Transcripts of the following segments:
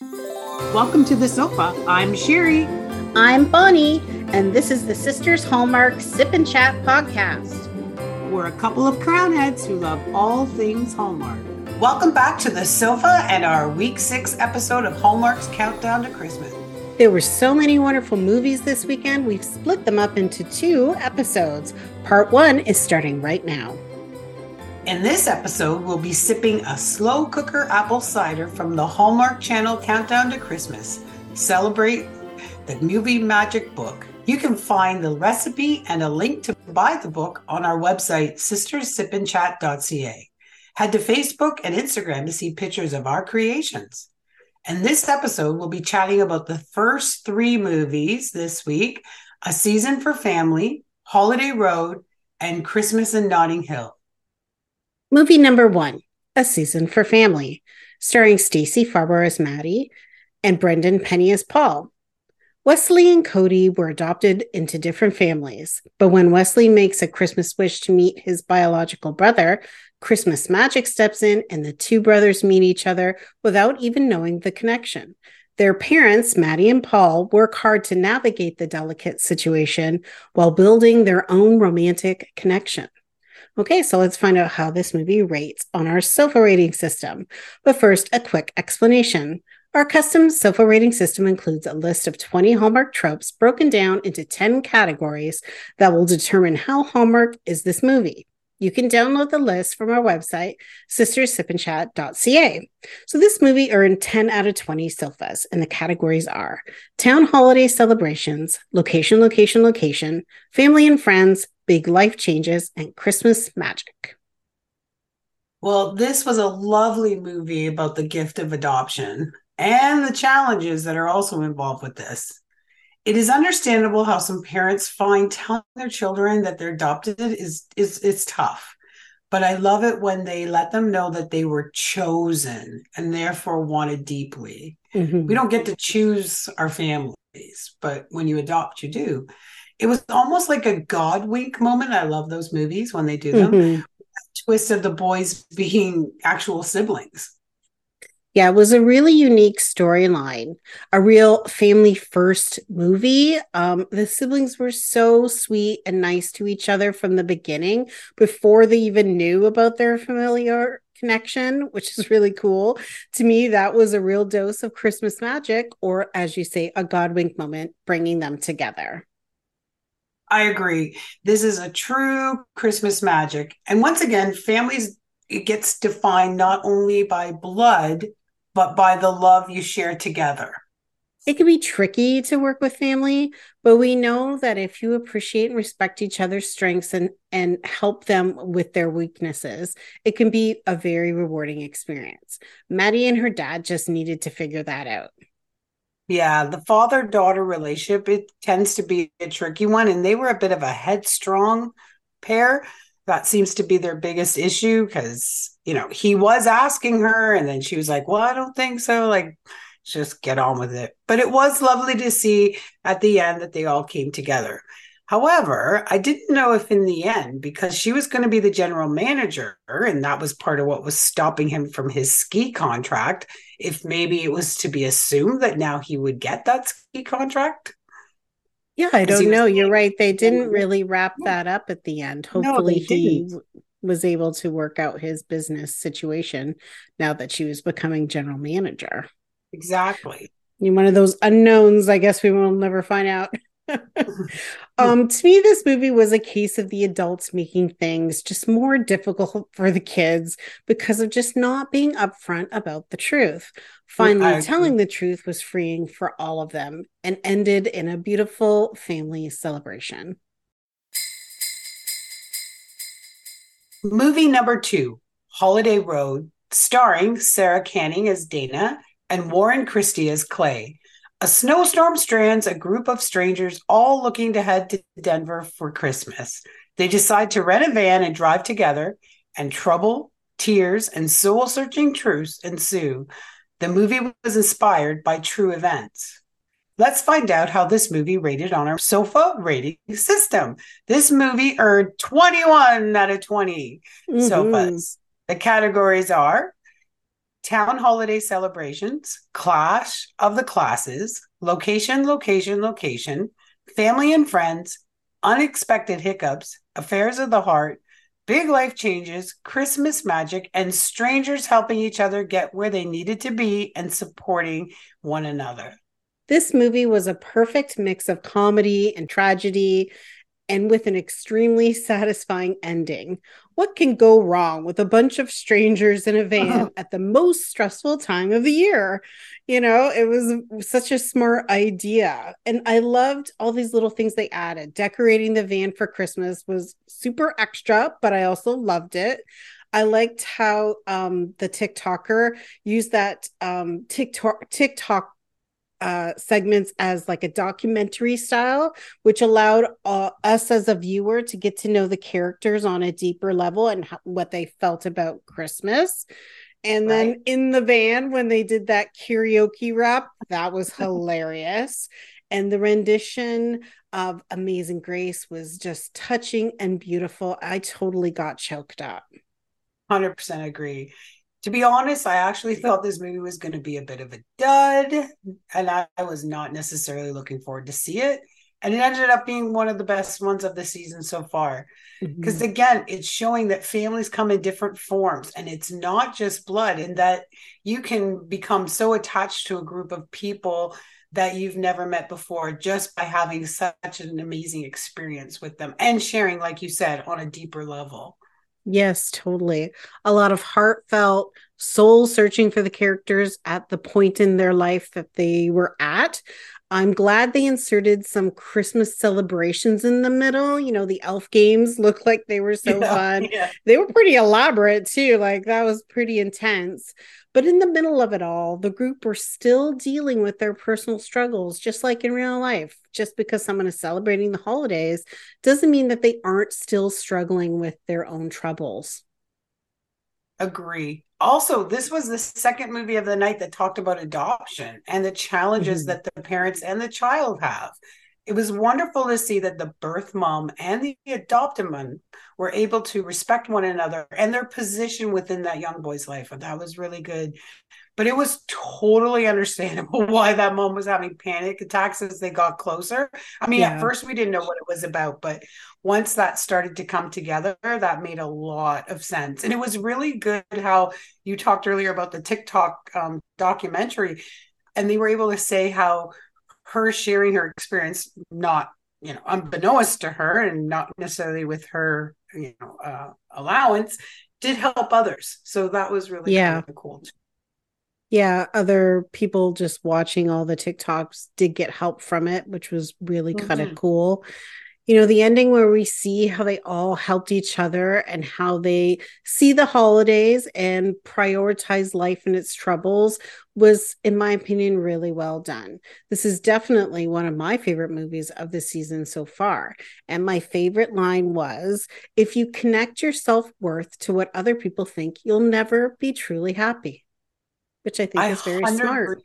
Welcome to the sofa. I'm Sherry. I'm Bonnie, and this is the Sisters Hallmark Sip and Chat podcast. We're a couple of crown heads who love all things Hallmark. Welcome back to the sofa and our week six episode of Hallmark's Countdown to Christmas. There were so many wonderful movies this weekend. We've split them up into two episodes. Part one is starting right now. In this episode, we'll be sipping a slow cooker apple cider from the Hallmark Channel Countdown to Christmas. Celebrate the movie magic book. You can find the recipe and a link to buy the book on our website, sistersipandchat.ca. Head to Facebook and Instagram to see pictures of our creations. And this episode, we'll be chatting about the first three movies this week A Season for Family, Holiday Road, and Christmas in Notting Hill. Movie number one, A Season for Family, starring Stacey Farber as Maddie and Brendan Penny as Paul. Wesley and Cody were adopted into different families, but when Wesley makes a Christmas wish to meet his biological brother, Christmas magic steps in and the two brothers meet each other without even knowing the connection. Their parents, Maddie and Paul, work hard to navigate the delicate situation while building their own romantic connection. Okay, so let's find out how this movie rates on our sofa rating system. But first, a quick explanation. Our custom sofa rating system includes a list of 20 Hallmark tropes broken down into 10 categories that will determine how Hallmark is this movie. You can download the list from our website, sistersipandchat.ca. So this movie earned 10 out of 20 sofas, and the categories are town holiday celebrations, location, location, location, family and friends, big life changes, and Christmas magic. Well, this was a lovely movie about the gift of adoption and the challenges that are also involved with this. It is understandable how some parents find telling their children that they're adopted is is it's tough. But I love it when they let them know that they were chosen and therefore wanted deeply. Mm-hmm. We don't get to choose our families, but when you adopt, you do. It was almost like a God wink moment. I love those movies when they do them. Mm-hmm. Twist of the boys being actual siblings. Yeah, it was a really unique storyline, a real family first movie. Um, the siblings were so sweet and nice to each other from the beginning before they even knew about their familiar connection, which is really cool. To me, that was a real dose of Christmas magic, or as you say, a God wink moment, bringing them together. I agree. This is a true Christmas magic. And once again, families it gets defined not only by blood, but by the love you share together. It can be tricky to work with family, but we know that if you appreciate and respect each other's strengths and, and help them with their weaknesses, it can be a very rewarding experience. Maddie and her dad just needed to figure that out. Yeah, the father daughter relationship, it tends to be a tricky one. And they were a bit of a headstrong pair. That seems to be their biggest issue because, you know, he was asking her and then she was like, well, I don't think so. Like, just get on with it. But it was lovely to see at the end that they all came together. However, I didn't know if in the end, because she was going to be the general manager, and that was part of what was stopping him from his ski contract, if maybe it was to be assumed that now he would get that ski contract. Yeah, I don't know. You're right. They didn't really wrap that up at the end. Hopefully, no, he was able to work out his business situation now that she was becoming general manager. Exactly. You're one of those unknowns, I guess we will never find out. um, to me, this movie was a case of the adults making things just more difficult for the kids because of just not being upfront about the truth. Finally, telling the truth was freeing for all of them and ended in a beautiful family celebration. Movie number two, Holiday Road, starring Sarah Canning as Dana and Warren Christie as Clay. A snowstorm strands a group of strangers all looking to head to Denver for Christmas. They decide to rent a van and drive together, and trouble, tears, and soul searching truths ensue. The movie was inspired by true events. Let's find out how this movie rated on our SOFA rating system. This movie earned 21 out of 20 mm-hmm. SOFAs. The categories are town holiday celebrations, clash of the classes, location, location, location, family and friends, unexpected hiccups, affairs of the heart, big life changes, Christmas magic, and strangers helping each other get where they needed to be and supporting one another. This movie was a perfect mix of comedy and tragedy and with an extremely satisfying ending. What can go wrong with a bunch of strangers in a van at the most stressful time of the year? You know, it was such a smart idea. And I loved all these little things they added. Decorating the van for Christmas was super extra, but I also loved it. I liked how um, the TikToker used that um, TikTok TikTok uh, segments as like a documentary style, which allowed uh, us as a viewer to get to know the characters on a deeper level and how, what they felt about Christmas. And right. then in the van, when they did that karaoke rap, that was hilarious. And the rendition of Amazing Grace was just touching and beautiful. I totally got choked up. 100% agree to be honest, I actually thought this movie was going to be a bit of a dud, and I, I, was not necessarily looking forward to see it. And it ended up being one of the best ones of the season so far. Because mm-hmm. again, it's showing that families come in different forms, and it's not just blood, and that you can become so attached to a group of people that you've never met before just by having such an amazing experience with them and sharing, like you said, on a deeper level. Yes, totally. A lot of heartfelt soul searching for the characters at the point in their life that they were at. I'm glad they inserted some Christmas celebrations in the middle. You know, the elf games looked like they were so yeah, fun. Yeah. They were pretty elaborate too. Like that was pretty intense. But in the middle of it all, the group were still dealing with their personal struggles, just like in real life. Just because someone is celebrating the holidays doesn't mean that they aren't still struggling with their own troubles. Agree. Also, this was the second movie of the night that talked about adoption and the challenges mm-hmm. that the parents and the child have it was wonderful to see that the birth mom and the adoptive mom were able to respect one another and their position within that young boy's life. And that was really good. But it was totally understandable why that mom was having panic attacks as they got closer. I mean, yeah. at first we didn't know what it was about, but once that started to come together, that made a lot of sense. And it was really good how you talked earlier about the TikTok um, documentary, and they were able to say how her sharing her experience, not you know unbeknownst to her and not necessarily with her you know uh, allowance, did help others. So that was really yeah kind of cool. Too. Yeah, other people just watching all the TikToks did get help from it, which was really mm-hmm. kind of cool you know, the ending where we see how they all helped each other and how they see the holidays and prioritize life and its troubles was, in my opinion, really well done. This is definitely one of my favorite movies of the season so far. And my favorite line was if you connect your self worth to what other people think, you'll never be truly happy, which I think I is very smart.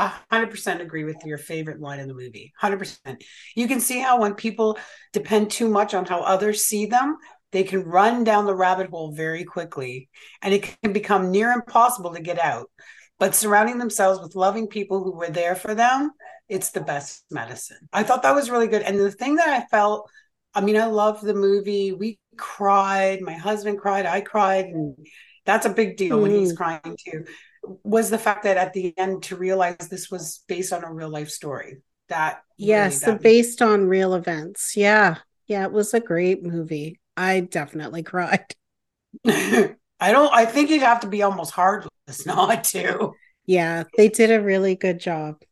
100% agree with your favorite line in the movie 100% you can see how when people depend too much on how others see them they can run down the rabbit hole very quickly and it can become near impossible to get out. But surrounding themselves with loving people who were there for them it's the best medicine. I thought that was really good. And the thing that i felt i mean i loved the movie. We cried. My husband cried. I cried. And that's a big deal mm. when he's mm. crying too was the fact that at the end to realize this was based on a real life story. That yes, really, that based on real events. Yeah, yeah, it was a great movie. I definitely cried. I don't. I think you'd have to be almost heartless not to. Yeah, they did a really good job.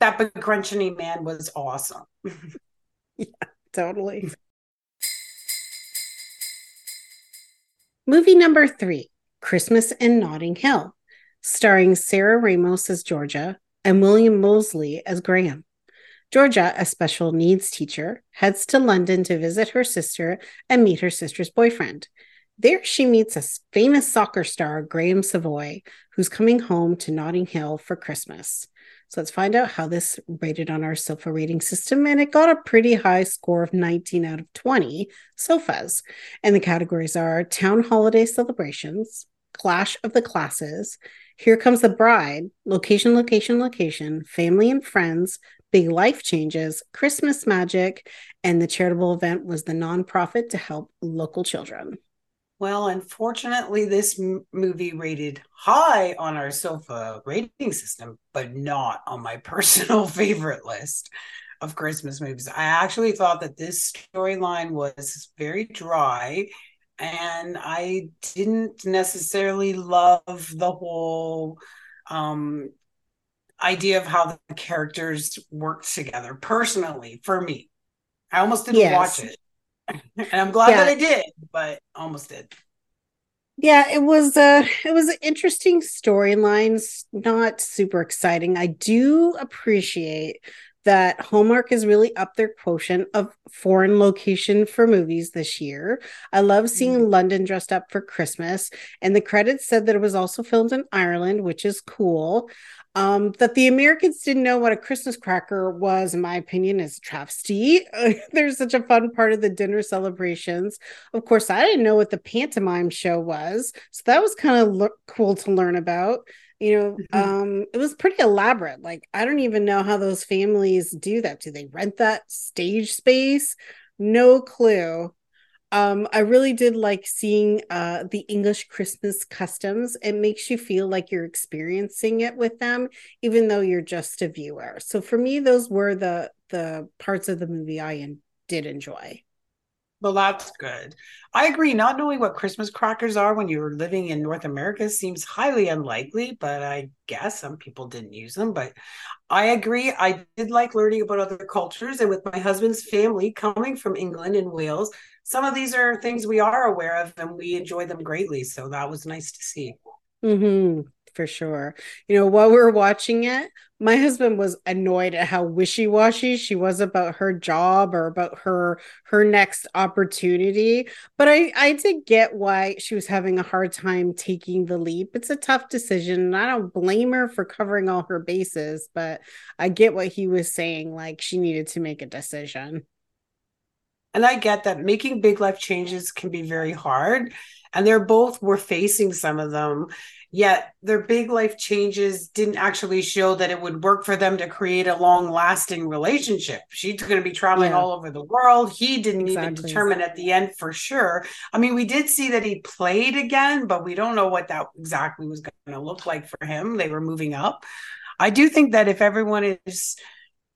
That begrudging man was awesome. yeah, totally. Movie number three Christmas in Notting Hill starring Sarah Ramos as Georgia and William Moseley as Graham. Georgia, a special needs teacher, heads to London to visit her sister and meet her sister's boyfriend. There, she meets a famous soccer star, Graham Savoy, who's coming home to Notting Hill for Christmas. So let's find out how this rated on our SOFA rating system. And it got a pretty high score of 19 out of 20 SOFAs. And the categories are town holiday celebrations, clash of the classes, Here Comes the Bride, Location, Location, Location, Family and Friends, Big Life Changes, Christmas Magic, and the charitable event was the nonprofit to help local children. Well, unfortunately, this m- movie rated high on our sofa rating system, but not on my personal favorite list of Christmas movies. I actually thought that this storyline was very dry, and I didn't necessarily love the whole um, idea of how the characters worked together personally for me. I almost didn't yes. watch it. and I'm glad yeah. that I did, but almost did. Yeah, it was uh it was an interesting storylines, not super exciting. I do appreciate that Hallmark is really up their quotient of foreign location for movies this year. I love seeing mm. London dressed up for Christmas, and the credits said that it was also filmed in Ireland, which is cool. Um, that the Americans didn't know what a Christmas cracker was, in my opinion, is a travesty. There's such a fun part of the dinner celebrations. Of course, I didn't know what the pantomime show was, so that was kind of lo- cool to learn about. You know, mm-hmm. um, it was pretty elaborate. Like, I don't even know how those families do that. Do they rent that stage space? No clue um i really did like seeing uh the english christmas customs it makes you feel like you're experiencing it with them even though you're just a viewer so for me those were the the parts of the movie i did enjoy well, that's good. I agree. Not knowing what Christmas crackers are when you're living in North America seems highly unlikely, but I guess some people didn't use them. But I agree. I did like learning about other cultures. And with my husband's family coming from England and Wales, some of these are things we are aware of and we enjoy them greatly. So that was nice to see. Mm-hmm for sure. You know, while we were watching it, my husband was annoyed at how wishy-washy she was about her job or about her her next opportunity. But I I did get why she was having a hard time taking the leap. It's a tough decision, and I don't blame her for covering all her bases, but I get what he was saying like she needed to make a decision. And I get that making big life changes can be very hard and they're both were facing some of them yet their big life changes didn't actually show that it would work for them to create a long lasting relationship. She's going to be traveling yeah. all over the world. He didn't exactly. even determine at the end for sure. I mean we did see that he played again but we don't know what that exactly was going to look like for him. They were moving up. I do think that if everyone is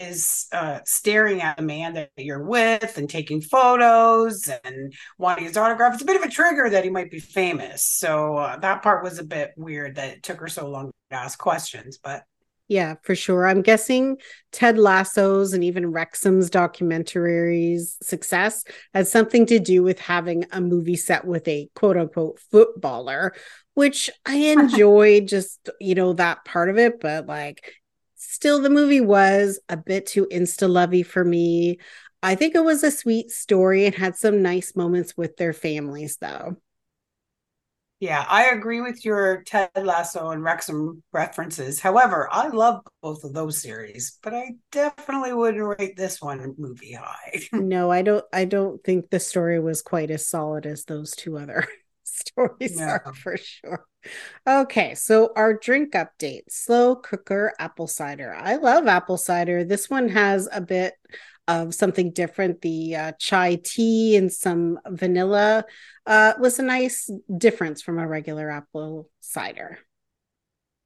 is uh, staring at the man that you're with and taking photos and wanting his autograph. It's a bit of a trigger that he might be famous. So uh, that part was a bit weird that it took her so long to ask questions, but. Yeah, for sure. I'm guessing Ted Lasso's and even Wrexham's documentaries success has something to do with having a movie set with a quote unquote footballer, which I enjoyed just, you know, that part of it. But like, still the movie was a bit too insta lovey for me. I think it was a sweet story and had some nice moments with their families though. Yeah, I agree with your Ted Lasso and Wrexham references. However, I love both of those series, but I definitely wouldn't rate this one movie high. no, I don't I don't think the story was quite as solid as those two other stories yeah. are for sure. Okay, so our drink update slow cooker apple cider. I love apple cider. This one has a bit of something different. The uh, chai tea and some vanilla uh, was a nice difference from a regular apple cider.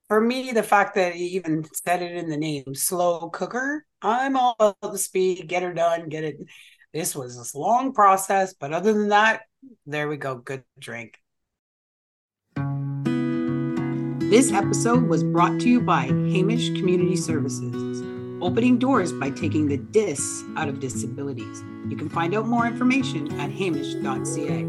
For me, the fact that he even said it in the name, slow cooker, I'm all about the speed, get her done, get it. This was a long process, but other than that, there we go. Good drink. This episode was brought to you by Hamish Community Services, opening doors by taking the dis out of disabilities. You can find out more information at hamish.ca.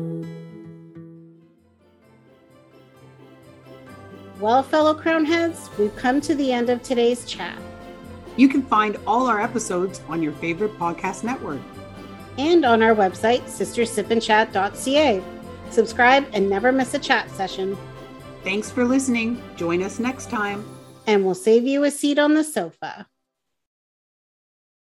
Well, fellow crown heads, we've come to the end of today's chat. You can find all our episodes on your favorite podcast network and on our website, sistersipandchat.ca. Subscribe and never miss a chat session. Thanks for listening. Join us next time. And we'll save you a seat on the sofa.